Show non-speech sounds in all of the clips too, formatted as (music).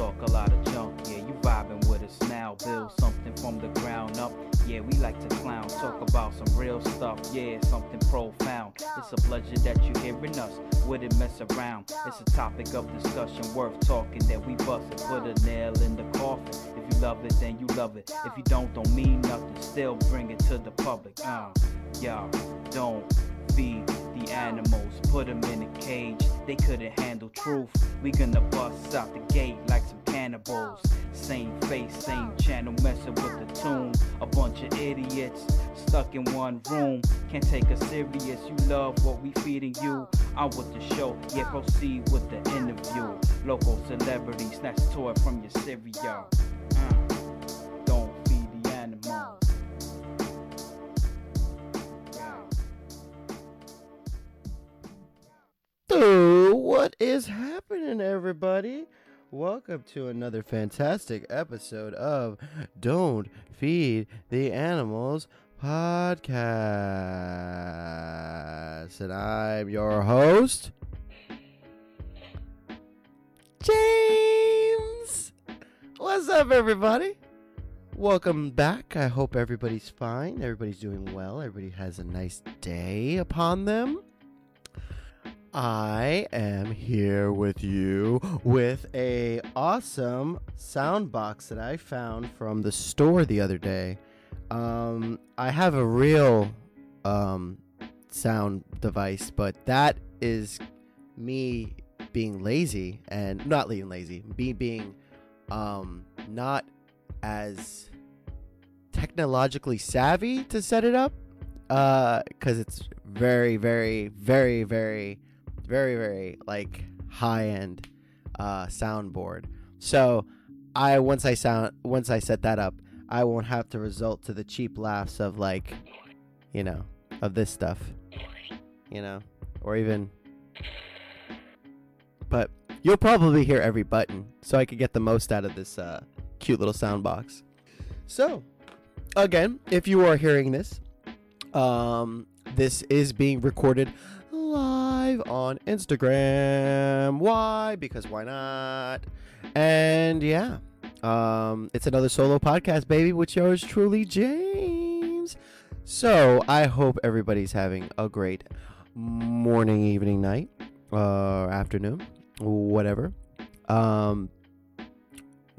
talk a lot of junk, yeah, you vibing with us now. Build something from the ground up, yeah, we like to clown. Talk about some real stuff, yeah, something profound. It's a pleasure that you hearing us, wouldn't mess around. It's a topic of discussion worth talking that we bust and put a nail in the coffin. If you love it, then you love it. If you don't, don't mean nothing. Still bring it to the public. Uh, y'all don't feed the animals, put them in a cage. They couldn't handle truth. We gonna bust out the gate like some cannibals. Same face, same channel, messing with the tune. A bunch of idiots stuck in one room. Can't take us serious. You love what we feeding you. I'm with the show, yeah, proceed with the interview. Local celebrities, snatch toy from your cereal. Uh, don't feed the. Yeah. So, what is happening, everybody? Welcome to another fantastic episode of Don't Feed the Animals podcast. And I'm your host, James. What's up, everybody? Welcome back. I hope everybody's fine. Everybody's doing well. Everybody has a nice day upon them. I am here with you with a awesome sound box that I found from the store the other day. Um, I have a real um, sound device, but that is me being lazy and not being lazy, me being um, not as technologically savvy to set it up because it's very, very, very, very very very like high end uh soundboard. So i once i sound once i set that up i won't have to resort to the cheap laughs of like you know of this stuff you know or even but you'll probably hear every button so i could get the most out of this uh cute little sound box. So again if you are hearing this um this is being recorded live on Instagram. Why? Because why not? And yeah, um, it's another solo podcast, baby, with yours truly, James. So I hope everybody's having a great morning, evening, night, uh, afternoon, whatever. Um,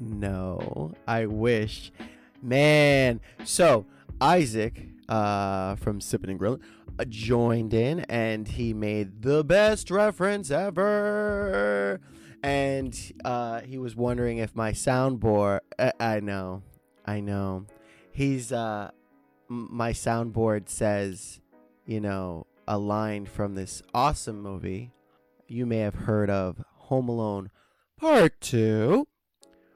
no, I wish, man. So Isaac, uh, from Sipping and Grillin', uh, joined in and he made the best reference ever. And uh, he was wondering if my soundboard. I, I know, I know. He's uh, m- my soundboard says, you know, a line from this awesome movie you may have heard of, Home Alone Part Two,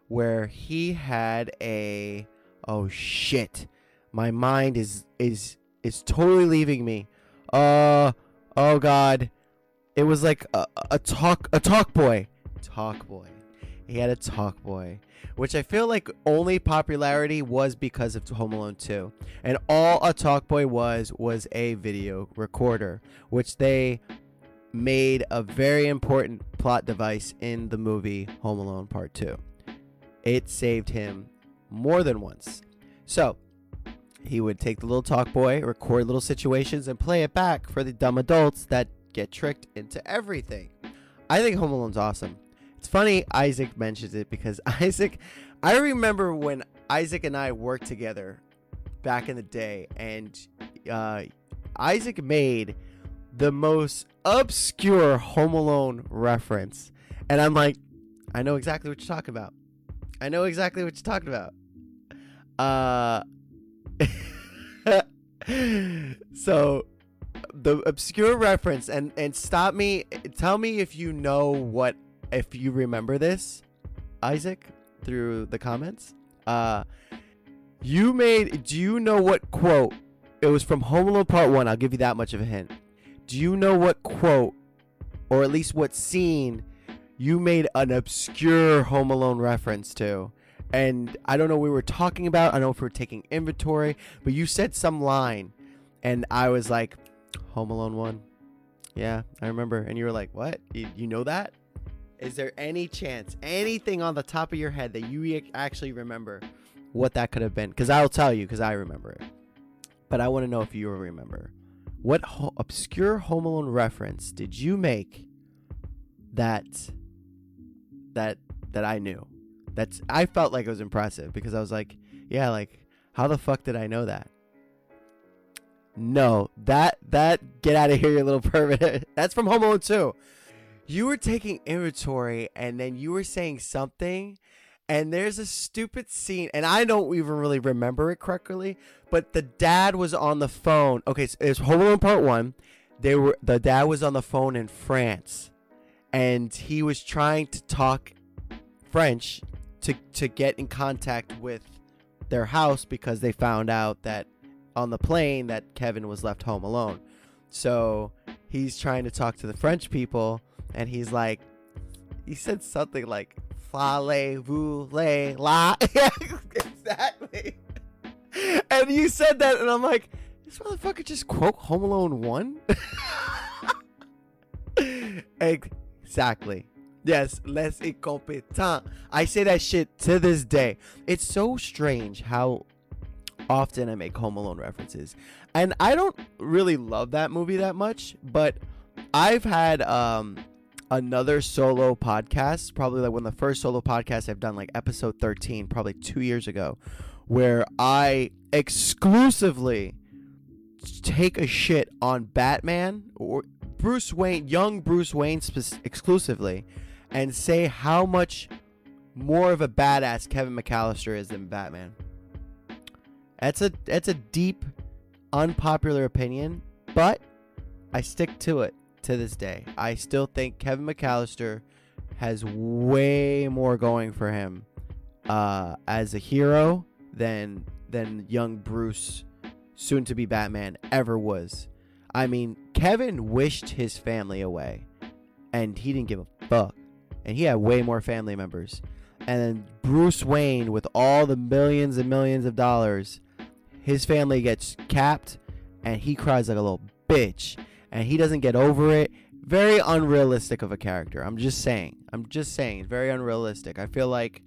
where he had a oh shit, my mind is is is totally leaving me. Uh oh god. It was like a, a talk a talk boy. Talk boy. He had a talk boy, which I feel like only popularity was because of Home Alone 2. And all a talk boy was was a video recorder, which they made a very important plot device in the movie Home Alone Part 2. It saved him more than once. So, he would take the little talk boy, record little situations, and play it back for the dumb adults that get tricked into everything. I think Home Alone's awesome. It's funny Isaac mentions it because (laughs) Isaac, I remember when Isaac and I worked together back in the day, and uh, Isaac made the most obscure Home Alone reference. And I'm like, I know exactly what you're talking about. I know exactly what you're talking about. Uh, so the obscure reference and and stop me tell me if you know what if you remember this Isaac through the comments. Uh you made do you know what quote it was from Home Alone Part 1 I'll give you that much of a hint. Do you know what quote or at least what scene you made an obscure Home Alone reference to and I don't know what we were talking about. I don't know if we were taking inventory, but you said some line, and I was like, Home Alone 1. Yeah, I remember. And you were like, what? You, you know that? Is there any chance, anything on the top of your head that you actually remember what that could have been? Because I'll tell you, because I remember it. But I want to know if you remember. What ho- obscure Home Alone reference did you make that that that I knew? That's I felt like it was impressive because I was like, yeah, like how the fuck did I know that? No, that that get out of here, you little (laughs) pervert. That's from Home Alone 2. You were taking inventory and then you were saying something and there's a stupid scene and I don't even really remember it correctly, but the dad was on the phone. Okay, so it's Home Alone Part 1. They were the dad was on the phone in France and he was trying to talk French to to get in contact with their house because they found out that on the plane that Kevin was left home alone. So he's trying to talk to the French people, and he's like, he said something like, "Fale vous la." (laughs) Exactly. And you said that, and I'm like, this motherfucker just quote Home Alone one. (laughs) exactly. Yes, les incompetents. I say that shit to this day. It's so strange how often I make Home Alone references. And I don't really love that movie that much, but I've had um another solo podcast, probably like one of the first solo podcasts I've done like episode 13, probably 2 years ago, where I exclusively take a shit on Batman or Bruce Wayne, young Bruce Wayne exclusively and say how much more of a badass Kevin McCallister is than Batman. That's a that's a deep, unpopular opinion, but I stick to it to this day. I still think Kevin McCallister has way more going for him uh, as a hero than than young Bruce, soon to be Batman, ever was. I mean, Kevin wished his family away, and he didn't give a fuck. And he had way more family members. And then Bruce Wayne, with all the millions and millions of dollars, his family gets capped and he cries like a little bitch. And he doesn't get over it. Very unrealistic of a character. I'm just saying. I'm just saying. Very unrealistic. I feel like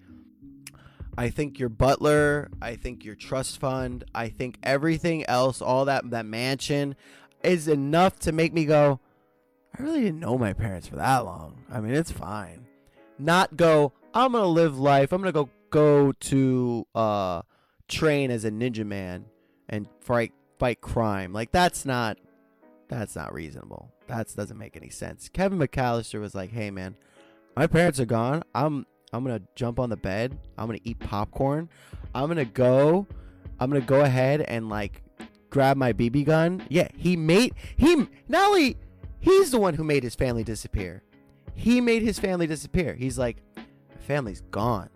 i think your butler i think your trust fund i think everything else all that that mansion is enough to make me go i really didn't know my parents for that long. I mean it's fine not go i'm gonna live life i'm gonna go go to uh train as a ninja man and fight fight crime. Like that's not that's not reasonable. That doesn't make any sense. Kevin McCallister was like, "Hey man, my parents are gone. I'm I'm going to jump on the bed. I'm going to eat popcorn. I'm going to go I'm going to go ahead and like grab my BB gun." Yeah, he made he not only he's the one who made his family disappear. He made his family disappear. He's like, "My family's gone."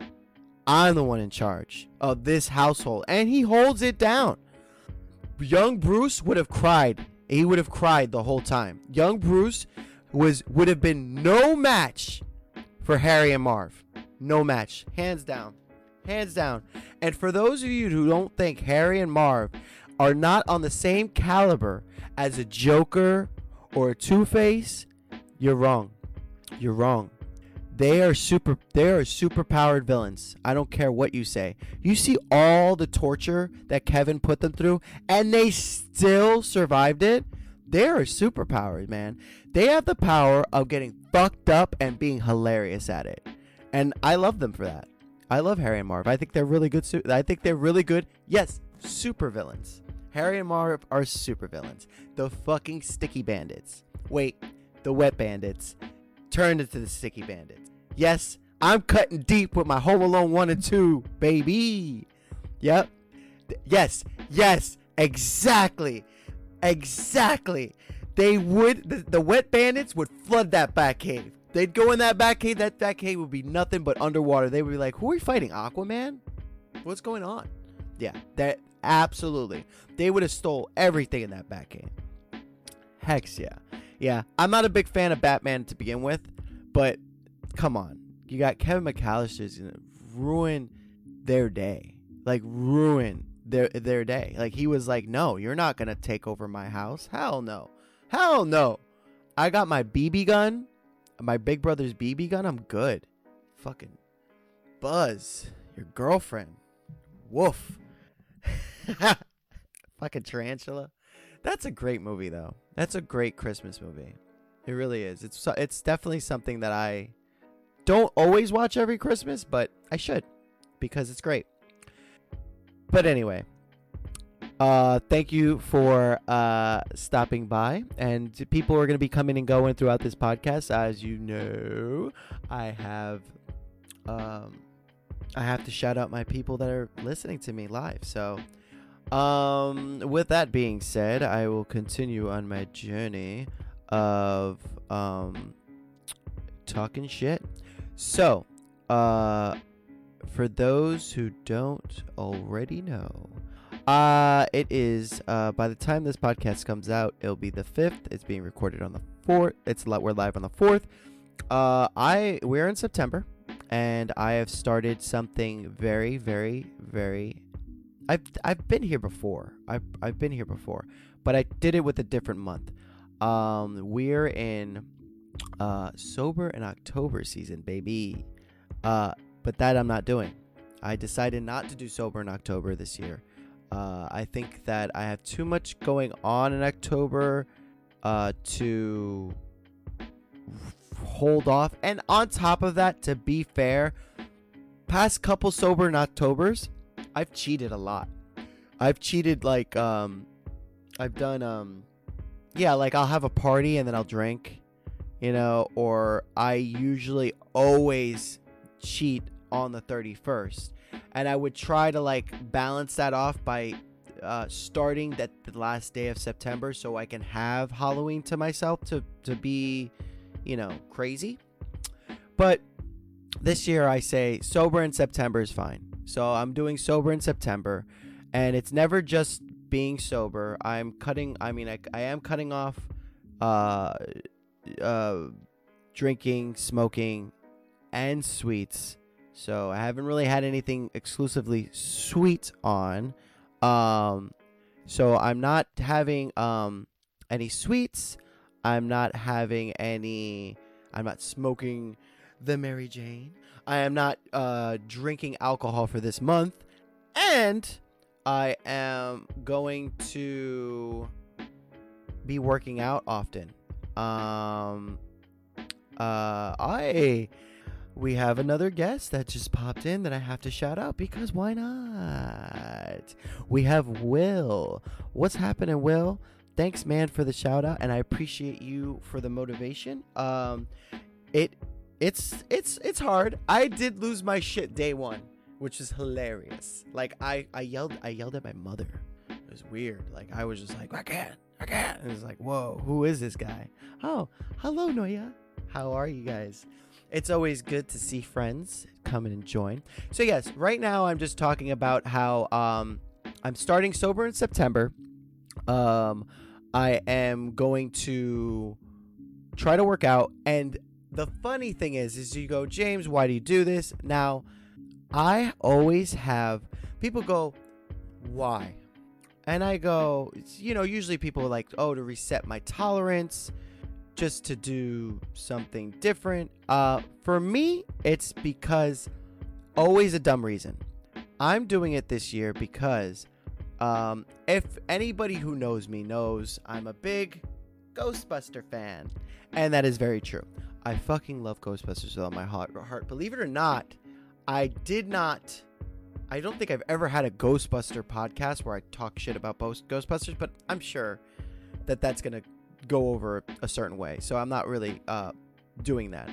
I'm the one in charge of this household. And he holds it down. Young Bruce would have cried. He would have cried the whole time. Young Bruce was would have been no match for Harry and Marv. No match. Hands down. Hands down. And for those of you who don't think Harry and Marv are not on the same caliber as a Joker or a Two-Face, you're wrong. You're wrong. They are super they are super powered villains. I don't care what you say. You see all the torture that Kevin put them through and they still survived it. They are super powered, man. They have the power of getting fucked up and being hilarious at it. And I love them for that. I love Harry and Marv. I think they're really good su- I think they're really good. Yes, super villains. Harry and Marv are super villains. The fucking sticky bandits. Wait, the wet bandits turned into the sticky bandits. Yes, I'm cutting deep with my Home Alone 1 and 2, baby. Yep. Yes, yes, exactly. Exactly. They would, the, the wet bandits would flood that Batcave. They'd go in that Batcave. That Batcave would be nothing but underwater. They would be like, who are we fighting? Aquaman? What's going on? Yeah, that absolutely. They would have stole everything in that Batcave. Hex yeah. Yeah, I'm not a big fan of Batman to begin with, but come on. You got Kevin McCallister's gonna ruin their day. Like ruin their their day. Like he was like, No, you're not gonna take over my house. Hell no. Hell no. I got my BB gun, my big brother's BB gun, I'm good. Fucking Buzz, your girlfriend. Woof. (laughs) Fucking tarantula. That's a great movie though. That's a great Christmas movie. It really is. It's it's definitely something that I don't always watch every Christmas, but I should because it's great. But anyway, uh, thank you for uh, stopping by. And people are going to be coming and going throughout this podcast. As you know, I have um, I have to shout out my people that are listening to me live. So, um, with that being said, I will continue on my journey of um, talking shit. So, uh, for those who don't already know, uh, it is uh, by the time this podcast comes out, it'll be the fifth. It's being recorded on the fourth. It's we're live on the fourth. Uh, I we're in September, and I have started something very, very, very. I've I've been here before. I've I've been here before, but I did it with a different month. Um, we're in uh sober in October season, baby. Uh, but that I'm not doing. I decided not to do sober in October this year. Uh, I think that I have too much going on in October uh, to hold off. And on top of that, to be fair, past couple sober in Octobers, I've cheated a lot. I've cheated like um, I've done um, yeah, like I'll have a party and then I'll drink, you know, or I usually always cheat on the 31st and I would try to like balance that off by uh, starting that the last day of September so I can have Halloween to myself to to be, you know, crazy. But this year I say sober in September is fine. So I'm doing sober in September and it's never just being sober. I'm cutting I mean I, I am cutting off uh uh drinking, smoking and sweets so I haven't really had anything exclusively sweet on. Um, so I'm not having um any sweets. I'm not having any. I'm not smoking the Mary Jane. I am not uh, drinking alcohol for this month, and I am going to be working out often. Um, uh, I we have another guest that just popped in that I have to shout out because why not? We have Will. What's happening, Will? Thanks, man, for the shout out, and I appreciate you for the motivation. Um, it, it's, it's, it's hard. I did lose my shit day one, which is hilarious. Like I, I yelled, I yelled at my mother. It was weird. Like I was just like, I can't, I can't. It was like, whoa, who is this guy? Oh, hello, Noya. How are you guys? It's always good to see friends come and join. So yes, right now I'm just talking about how um, I'm starting sober in September. Um, I am going to try to work out, and the funny thing is, is you go, James, why do you do this? Now, I always have people go, why? And I go, you know, usually people are like, oh, to reset my tolerance just to do something different. Uh, for me, it's because always a dumb reason. I'm doing it this year because um, if anybody who knows me knows I'm a big Ghostbuster fan, and that is very true. I fucking love Ghostbusters with all my heart. Believe it or not, I did not. I don't think I've ever had a Ghostbuster podcast where I talk shit about Ghostbusters, but I'm sure that that's gonna go over a certain way. So I'm not really uh, doing that.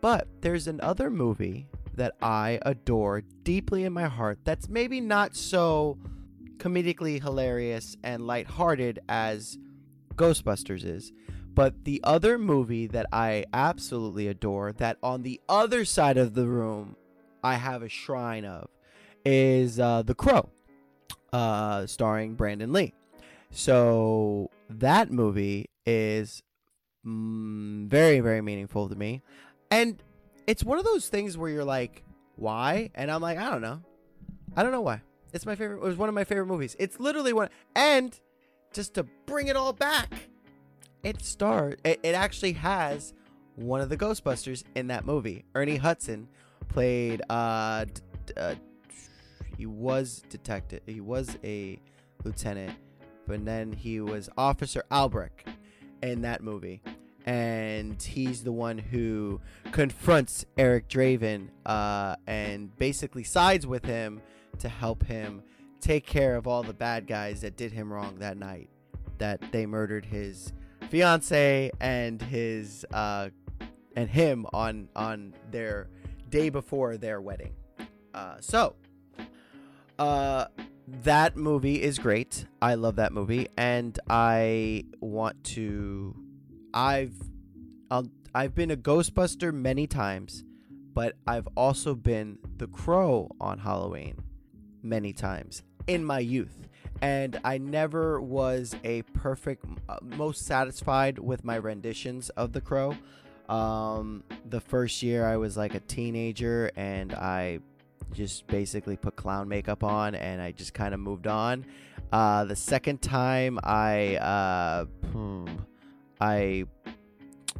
But there's another movie that I adore deeply in my heart that's maybe not so comedically hilarious and lighthearted as Ghostbusters is. But the other movie that I absolutely adore, that on the other side of the room I have a shrine of, is uh, The Crow, uh, starring Brandon Lee. So that movie is mm, very, very meaningful to me. And it's one of those things where you're like, why? And I'm like, I don't know. I don't know why. It's my favorite. It was one of my favorite movies. It's literally one. And just to bring it all back, it stars. It, it actually has one of the Ghostbusters in that movie. Ernie Hudson played. Uh, d- uh, he was detective. He was a lieutenant, but then he was Officer Albrecht in that movie, and he's the one who confronts Eric Draven uh, and basically sides with him to help him take care of all the bad guys that did him wrong that night. That they murdered his fiance and his uh, and him on on their day before their wedding. Uh, so, uh, that movie is great. I love that movie, and I want to. I've, i I've been a Ghostbuster many times, but I've also been the Crow on Halloween many times in my youth, and I never was a perfect, uh, most satisfied with my renditions of the Crow. Um, the first year I was like a teenager, and I just basically put clown makeup on and I just kind of moved on. Uh, the second time I, uh, hmm, I,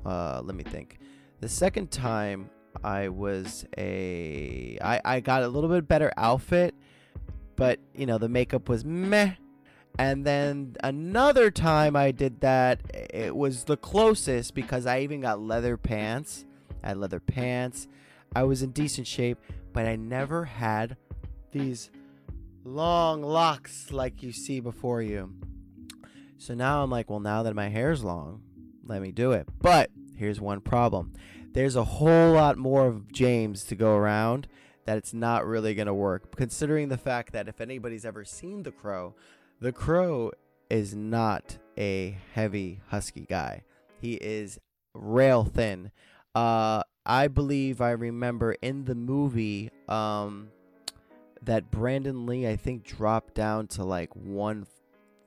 uh, let me think. The second time I was a, I, I got a little bit better outfit, but you know, the makeup was meh. And then another time I did that, it was the closest because I even got leather pants. I had leather pants. I was in decent shape, but I never had these long locks like you see before you. So now I'm like, well, now that my hair's long, let me do it. But here's one problem there's a whole lot more of James to go around that it's not really going to work. Considering the fact that if anybody's ever seen The Crow, The Crow is not a heavy, husky guy. He is rail thin. Uh, I believe I remember in the movie um, that Brandon Lee, I think, dropped down to like one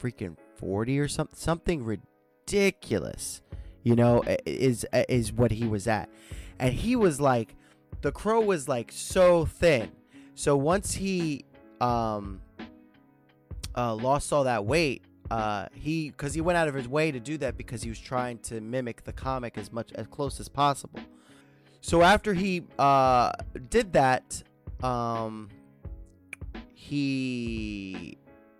freaking forty or something, something ridiculous. You know, is is what he was at, and he was like, the crow was like so thin. So once he um uh, lost all that weight, uh, he because he went out of his way to do that because he was trying to mimic the comic as much as close as possible. So after he uh, did that, um, he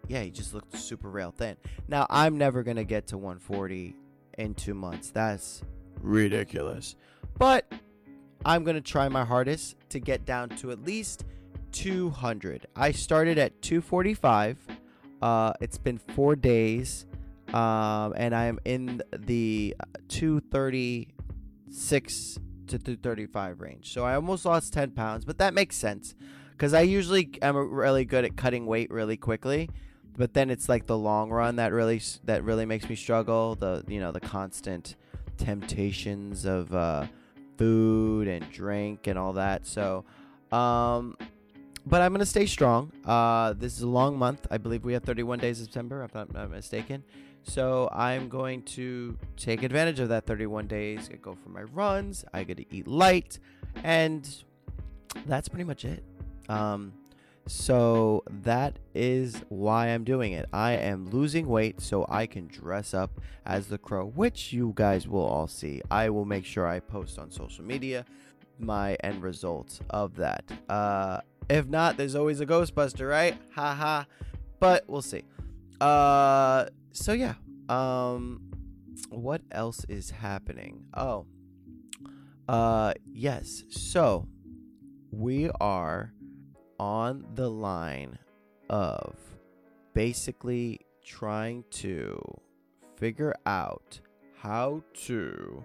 yeah he just looked super rail thin. Now I'm never gonna get to 140 in two months. That's ridiculous. But I'm gonna try my hardest to get down to at least 200. I started at 245. Uh, it's been four days, um, and I'm in the 236 to 235 range. So I almost lost 10 pounds, but that makes sense because I usually am really good at cutting weight really quickly. But then it's like the long run that really that really makes me struggle. The you know the constant temptations of uh, food and drink and all that. So, um, but I'm gonna stay strong. Uh, this is a long month. I believe we have 31 days of September, if I'm not mistaken. So I'm going to take advantage of that 31 days. I go for my runs. I get to eat light, and that's pretty much it. Um, so that is why I'm doing it. I am losing weight so I can dress up as the crow, which you guys will all see. I will make sure I post on social media my end results of that. Uh, if not, there's always a Ghostbuster, right? Haha. Ha. But we'll see. Uh, so yeah. Um, what else is happening? Oh, uh, yes. So we are on the line of basically trying to figure out how to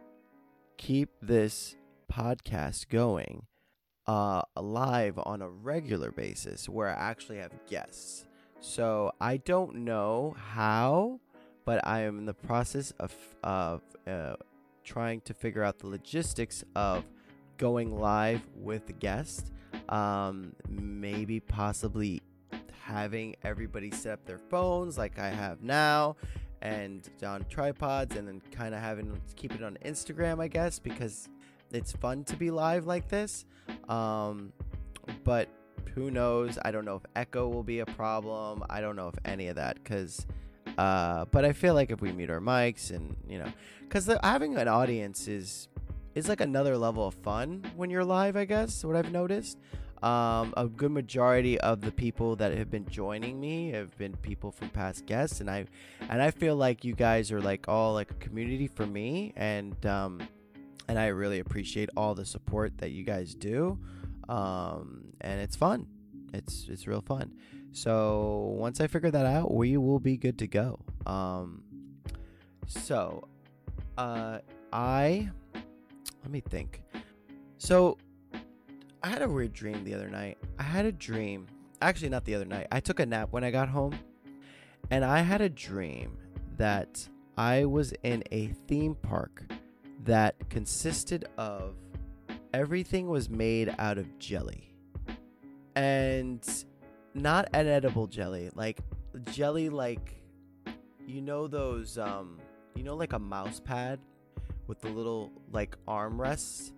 keep this podcast going uh, live on a regular basis where I actually have guests. So I don't know how, but I am in the process of of uh, trying to figure out the logistics of going live with the guest um, maybe possibly having everybody set up their phones like I have now and on tripods and then kind of having to keep it on Instagram, I guess, because it's fun to be live like this. Um, but who knows? I don't know if echo will be a problem. I don't know if any of that because. Uh, but I feel like if we mute our mics and you know, because having an audience is is like another level of fun when you're live. I guess what I've noticed. Um, a good majority of the people that have been joining me have been people from past guests, and I and I feel like you guys are like all like a community for me, and um, and I really appreciate all the support that you guys do, um, and it's fun. It's it's real fun. So once I figure that out, we will be good to go. Um, so, uh, I let me think. So I had a weird dream the other night. I had a dream. Actually, not the other night. I took a nap when I got home. And I had a dream that I was in a theme park that consisted of everything was made out of jelly. And not an edible jelly, like jelly like you know those um you know like a mouse pad with the little like armrests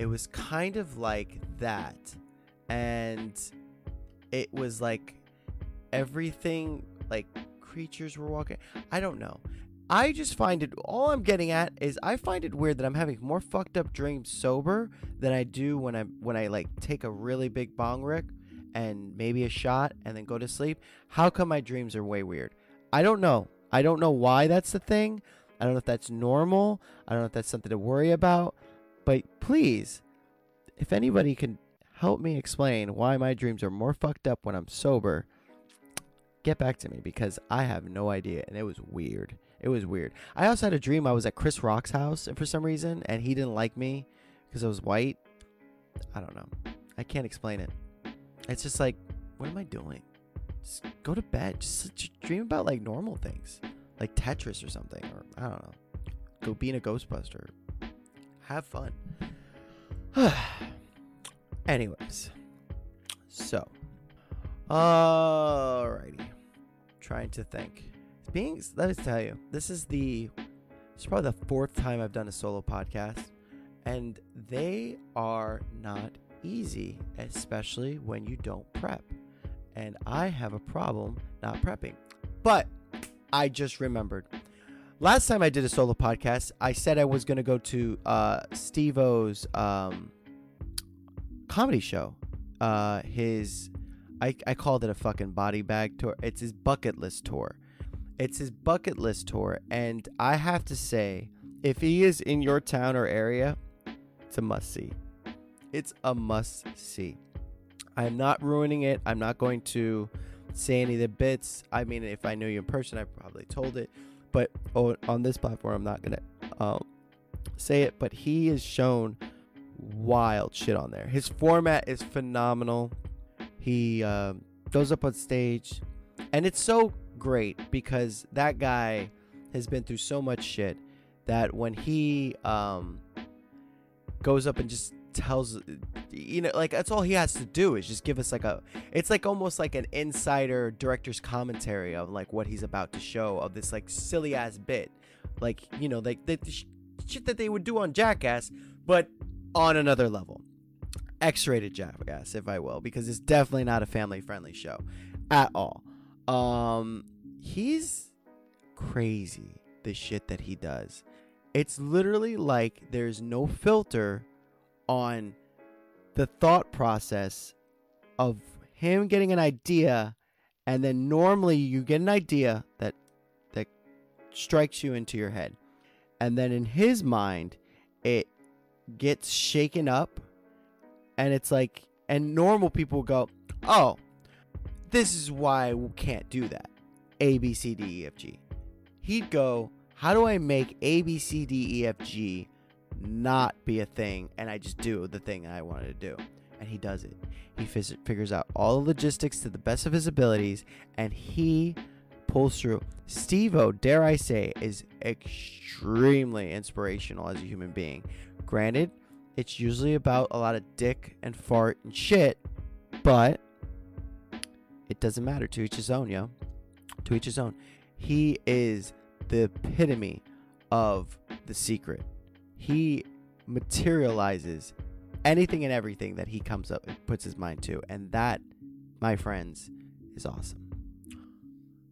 it was kind of like that. And it was like everything, like creatures were walking. I don't know. I just find it, all I'm getting at is I find it weird that I'm having more fucked up dreams sober than I do when I when I like take a really big bong rip and maybe a shot and then go to sleep. How come my dreams are way weird? I don't know. I don't know why that's the thing. I don't know if that's normal. I don't know if that's something to worry about. But please, if anybody can help me explain why my dreams are more fucked up when I'm sober, get back to me because I have no idea and it was weird. It was weird. I also had a dream I was at Chris Rock's house and for some reason and he didn't like me because I was white. I don't know. I can't explain it. It's just like, what am I doing? Just go to bed. Just, just dream about like normal things, like Tetris or something, or I don't know. Go being a Ghostbuster have fun. (sighs) Anyways, so, alrighty, trying to think. Being, let me tell you, this is the, it's probably the fourth time I've done a solo podcast, and they are not easy, especially when you don't prep. And I have a problem not prepping. But I just remembered last time I did a solo podcast, I said I was going to go to uh, Steve-O's um, comedy show. Uh, his, I, I called it a fucking body bag tour. It's his bucket list tour. It's his bucket list tour. And I have to say, if he is in your town or area, it's a must see. It's a must see. I'm not ruining it. I'm not going to say any of the bits. I mean, if I knew you in person, I probably told it but on this platform, I'm not gonna um, say it. But he has shown wild shit on there. His format is phenomenal. He um, goes up on stage, and it's so great because that guy has been through so much shit that when he um, goes up and just tells you know like that's all he has to do is just give us like a it's like almost like an insider director's commentary of like what he's about to show of this like silly ass bit. Like you know like the, the shit that they would do on jackass but on another level. X-rated jackass if i will because it's definitely not a family friendly show at all. Um he's crazy the shit that he does. It's literally like there's no filter on the thought process of him getting an idea and then normally you get an idea that that strikes you into your head. And then in his mind it gets shaken up and it's like and normal people go oh this is why we can't do that. A b c d e f g. He'd go how do i make a b c d e f g not be a thing and I just do the thing I wanted to do. And he does it. He f- figures out all the logistics to the best of his abilities and he pulls through. Steve-O, dare I say, is extremely inspirational as a human being. Granted, it's usually about a lot of dick and fart and shit, but it doesn't matter. To each his own, yo. To each his own. He is the epitome of the secret he materializes anything and everything that he comes up and puts his mind to and that my friends is awesome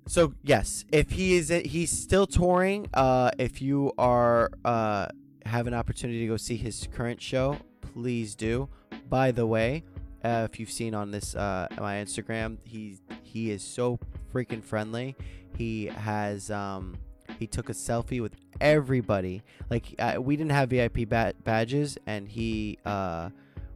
so yes if he is he's still touring uh if you are uh have an opportunity to go see his current show, please do. By the way, uh, if you've seen on this uh, my Instagram, he he is so freaking friendly. He has um, he took a selfie with everybody. Like uh, we didn't have VIP ba- badges, and he uh,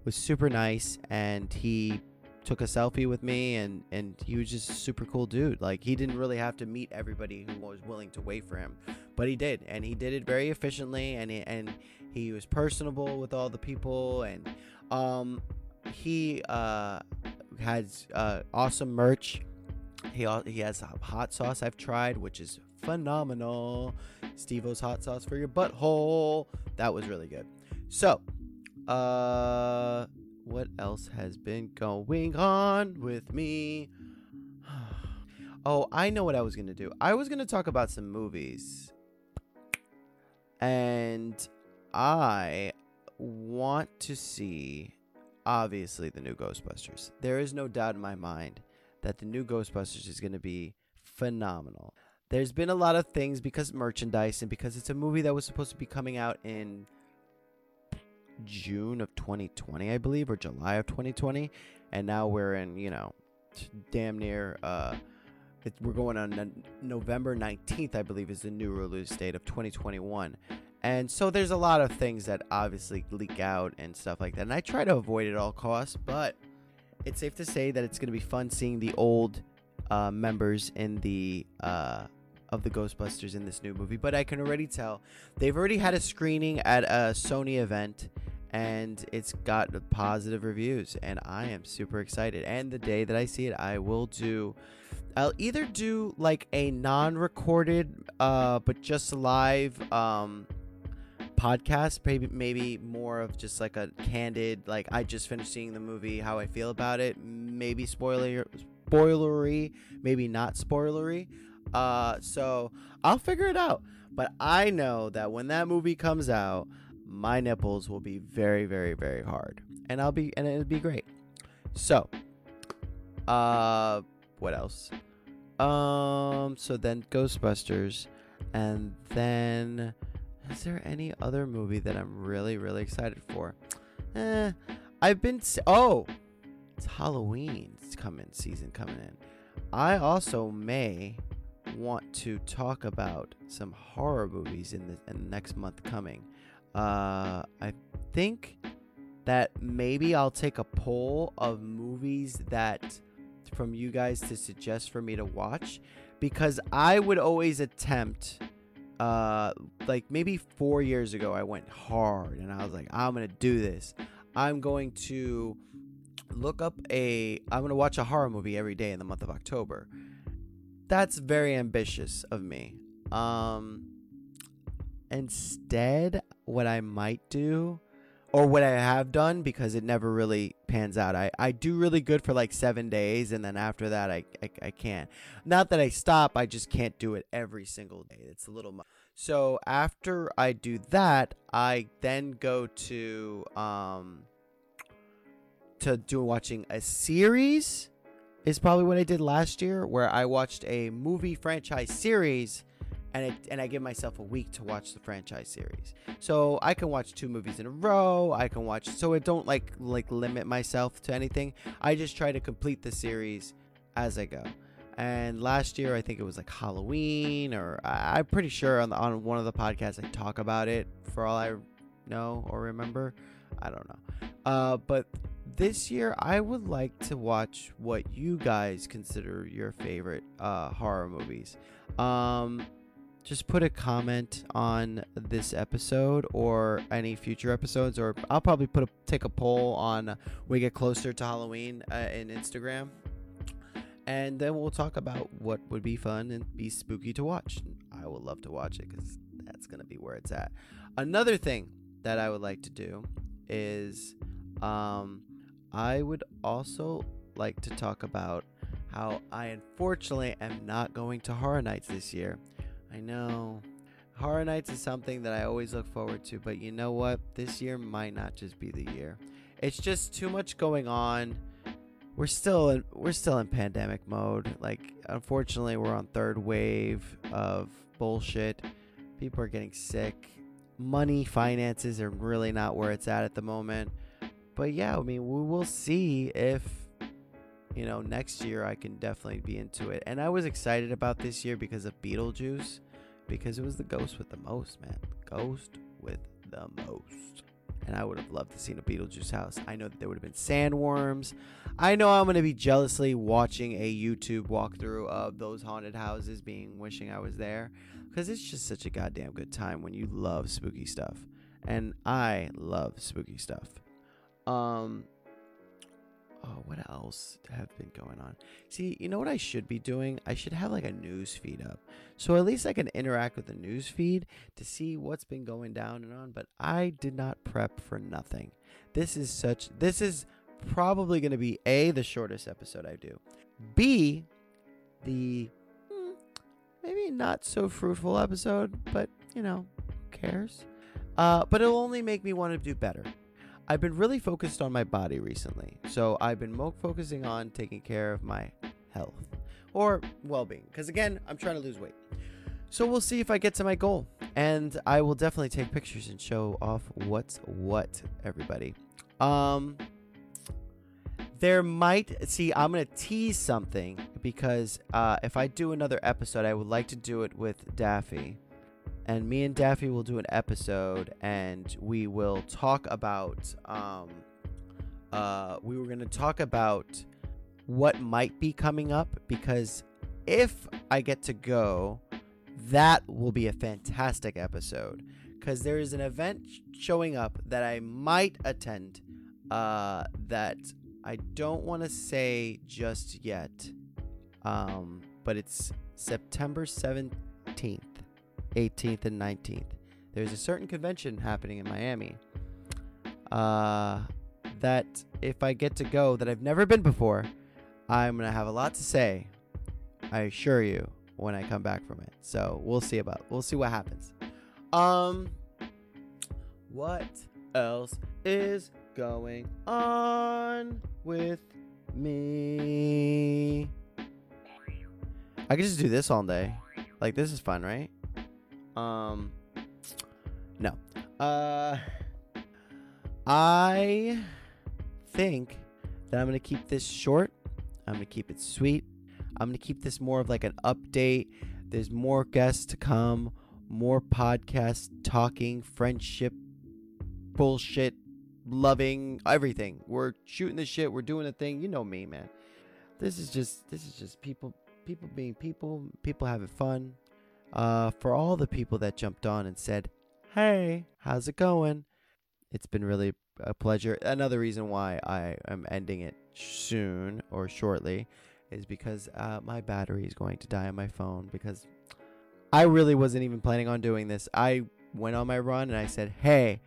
was super nice, and he took a selfie with me, and and he was just a super cool dude. Like he didn't really have to meet everybody who was willing to wait for him, but he did, and he did it very efficiently, and he, and he was personable with all the people, and um, he uh has uh awesome merch. He he has hot sauce I've tried, which is phenomenal. Steve-O's hot sauce for your butthole. That was really good. So, uh, what else has been going on with me? (sighs) oh, I know what I was gonna do. I was gonna talk about some movies, and I want to see, obviously, the new Ghostbusters. There is no doubt in my mind that the new Ghostbusters is gonna be phenomenal. There's been a lot of things because merchandise and because it's a movie that was supposed to be coming out in June of 2020, I believe, or July of 2020, and now we're in, you know, damn near. Uh, it, we're going on November 19th, I believe, is the new release date of 2021. And so there's a lot of things that obviously leak out and stuff like that. And I try to avoid it at all costs, but it's safe to say that it's going to be fun seeing the old uh, members in the uh, of the Ghostbusters in this new movie. But I can already tell they've already had a screening at a Sony event, and it's got positive reviews, and I am super excited. And the day that I see it, I will do. I'll either do like a non-recorded, uh, but just live, um, podcast maybe maybe more of just like a candid like i just finished seeing the movie how i feel about it maybe spoiler spoilery maybe not spoilery uh so i'll figure it out but i know that when that movie comes out my nipples will be very very very hard and i'll be and it'll be great so uh what else um so then ghostbusters and then is there any other movie that I'm really, really excited for? Eh, I've been. oh, it's Halloween. It's coming, season coming in. I also may want to talk about some horror movies in the, in the next month coming. Uh, I think that maybe I'll take a poll of movies that from you guys to suggest for me to watch because I would always attempt uh like maybe 4 years ago I went hard and I was like I'm going to do this. I'm going to look up a I'm going to watch a horror movie every day in the month of October. That's very ambitious of me. Um instead what I might do or what I have done because it never really pans out. I, I do really good for like seven days and then after that I, I, I can't. Not that I stop, I just can't do it every single day. It's a little much. So after I do that, I then go to um to do watching a series is probably what I did last year where I watched a movie franchise series and it, and I give myself a week to watch the franchise series. So I can watch two movies in a row. I can watch so I don't like like limit myself to anything. I just try to complete the series as I go. And last year I think it was like Halloween or I, I'm pretty sure on the, on one of the podcasts I talk about it for all I know or remember. I don't know. Uh, but this year I would like to watch what you guys consider your favorite uh, horror movies. Um, just put a comment on this episode or any future episodes, or I'll probably put a take a poll on when we get closer to Halloween uh, in Instagram, and then we'll talk about what would be fun and be spooky to watch. I would love to watch it because that's gonna be where it's at. Another thing that I would like to do is, um, I would also like to talk about how I unfortunately am not going to Horror Nights this year. I know. Horror Nights is something that I always look forward to, but you know what? This year might not just be the year. It's just too much going on. We're still in, we're still in pandemic mode. Like unfortunately, we're on third wave of bullshit. People are getting sick money, finances are really not where it's at at the moment. But yeah, I mean, we will see if you know next year I can definitely be into it. And I was excited about this year because of Beetlejuice, because it was the ghost with the most, man. Ghost with the most. And I would have loved to see a Beetlejuice house. I know that there would have been sandworms. I know I'm to be jealously watching a YouTube walkthrough of those haunted houses, being wishing I was there. Because it's just such a goddamn good time when you love spooky stuff. And I love spooky stuff. Um, oh, what else have been going on? See, you know what I should be doing? I should have like a news feed up. So at least I can interact with the news feed to see what's been going down and on, but I did not prep for nothing. This is such this is probably going to be A the shortest episode I do. B the hmm, maybe not so fruitful episode, but you know, who cares? Uh, but it'll only make me want to do better. I've been really focused on my body recently. So I've been mo- focusing on taking care of my health or well being. Because again, I'm trying to lose weight. So we'll see if I get to my goal. And I will definitely take pictures and show off what's what, everybody. Um, there might see i'm gonna tease something because uh, if i do another episode i would like to do it with daffy and me and Daffy will do an episode and we will talk about um uh we were going to talk about what might be coming up because if I get to go that will be a fantastic episode. Cuz there is an event showing up that I might attend uh that I don't want to say just yet. Um but it's September 17th 18th and 19th. There's a certain convention happening in Miami uh, that if I get to go that I've never been before, I'm going to have a lot to say. I assure you when I come back from it. So we'll see about we'll see what happens. Um what else is going on with me? I could just do this all day. Like this is fun, right? Um, no. Uh, I think that I'm gonna keep this short. I'm gonna keep it sweet. I'm gonna keep this more of like an update. There's more guests to come, more podcast talking, friendship, bullshit, loving, everything. We're shooting the shit. We're doing a thing. You know me, man. This is just this is just people people being people, people having fun uh, for all the people that jumped on and said, Hey, how's it going? It's been really a pleasure. Another reason why I am ending it soon or shortly is because uh, my battery is going to die on my phone because I really wasn't even planning on doing this. I went on my run and I said, Hey,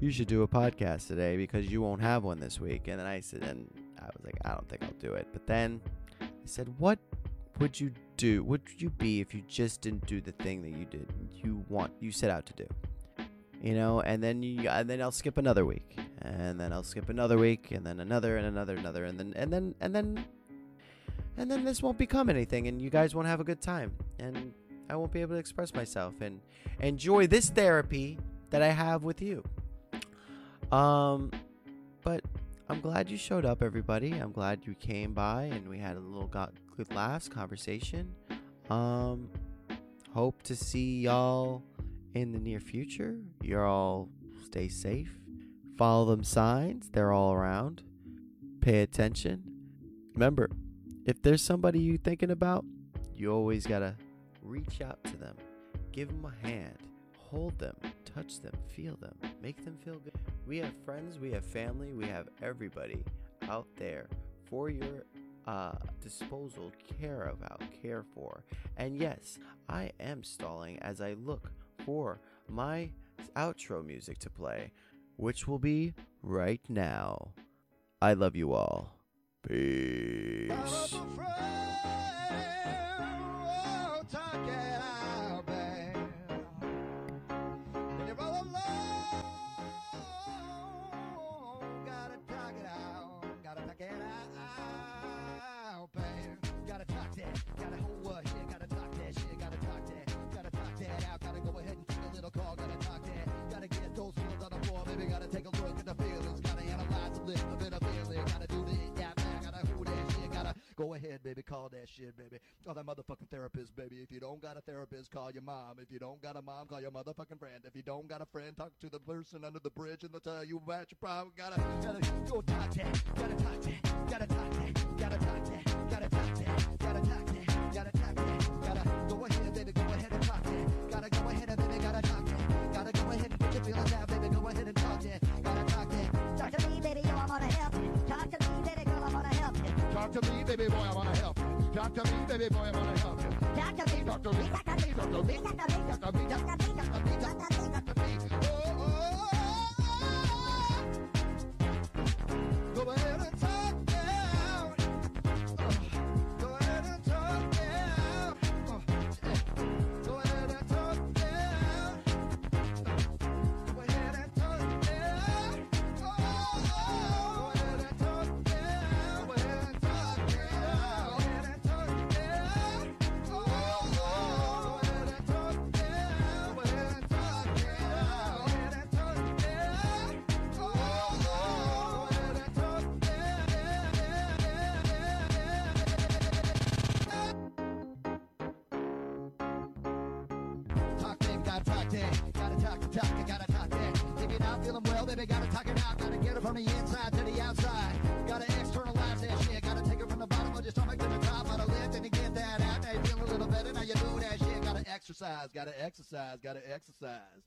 you should do a podcast today because you won't have one this week. And then I said, and I was like, I don't think I'll do it. But then I said, What would you do? What would you be if you just didn't do the thing that you did you want you set out to do? You know, and then you and then I'll skip another week, and then I'll skip another week, and then another, and another, another, and then and then and then and then this won't become anything, and you guys won't have a good time, and I won't be able to express myself and enjoy this therapy that I have with you. Um, but I'm glad you showed up, everybody. I'm glad you came by and we had a little got good laughs, conversation. Um, hope to see y'all in the near future. You're all stay safe. Follow them signs. They're all around. Pay attention. Remember, if there's somebody you thinking about, you always gotta reach out to them. Give them a hand. Hold them touch them, feel them, make them feel good. We have friends, we have family, we have everybody out there for your uh, disposal, care about, care for. And yes, I am stalling as I look for my outro music to play, which will be right now. I love you all. Peace. Baby, call that shit, baby. Call that motherfucking therapist, baby. If you don't got a therapist, call your mom. If you don't got a mom, call your motherfucking friend. If you don't got a friend, talk to the person under the bridge and they'll tell you about your problem. Gotta, gotta go talk to, gotta talk to, gotta talk to, gotta talk to, gotta talk to, gotta talk to, gotta talk to, gotta go ahead, baby, go ahead and talk to, gotta go ahead and baby, gotta talk to, gotta go ahead and get your feelings out, to me, baby boy, I wanna help you. To me, baby boy, I wanna help you. Talk to me, Talk to me, talk to me, talk to me, talk to me, talk to me, talk to from the inside to the outside. Gotta externalize that shit. Gotta take it from the bottom of your stomach to the top of the lift and to get that out. Now you feel a little better. Now you do that shit. Gotta exercise. Gotta exercise. Gotta exercise.